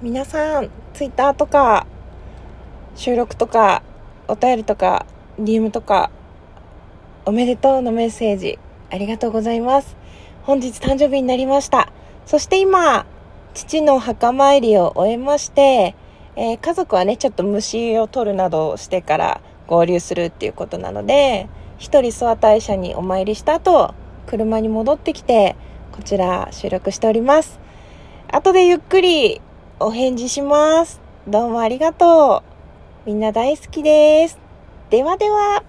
皆さん、ツイッターとか、収録とか、お便りとか、DM とか、おめでとうのメッセージ、ありがとうございます。本日誕生日になりました。そして今、父の墓参りを終えまして、えー、家族はね、ちょっと虫を取るなどしてから合流するっていうことなので、一人諏訪大社にお参りした後、車に戻ってきて、こちら収録しております。後でゆっくりお返事します。どうもありがとう。みんな大好きです。ではでは。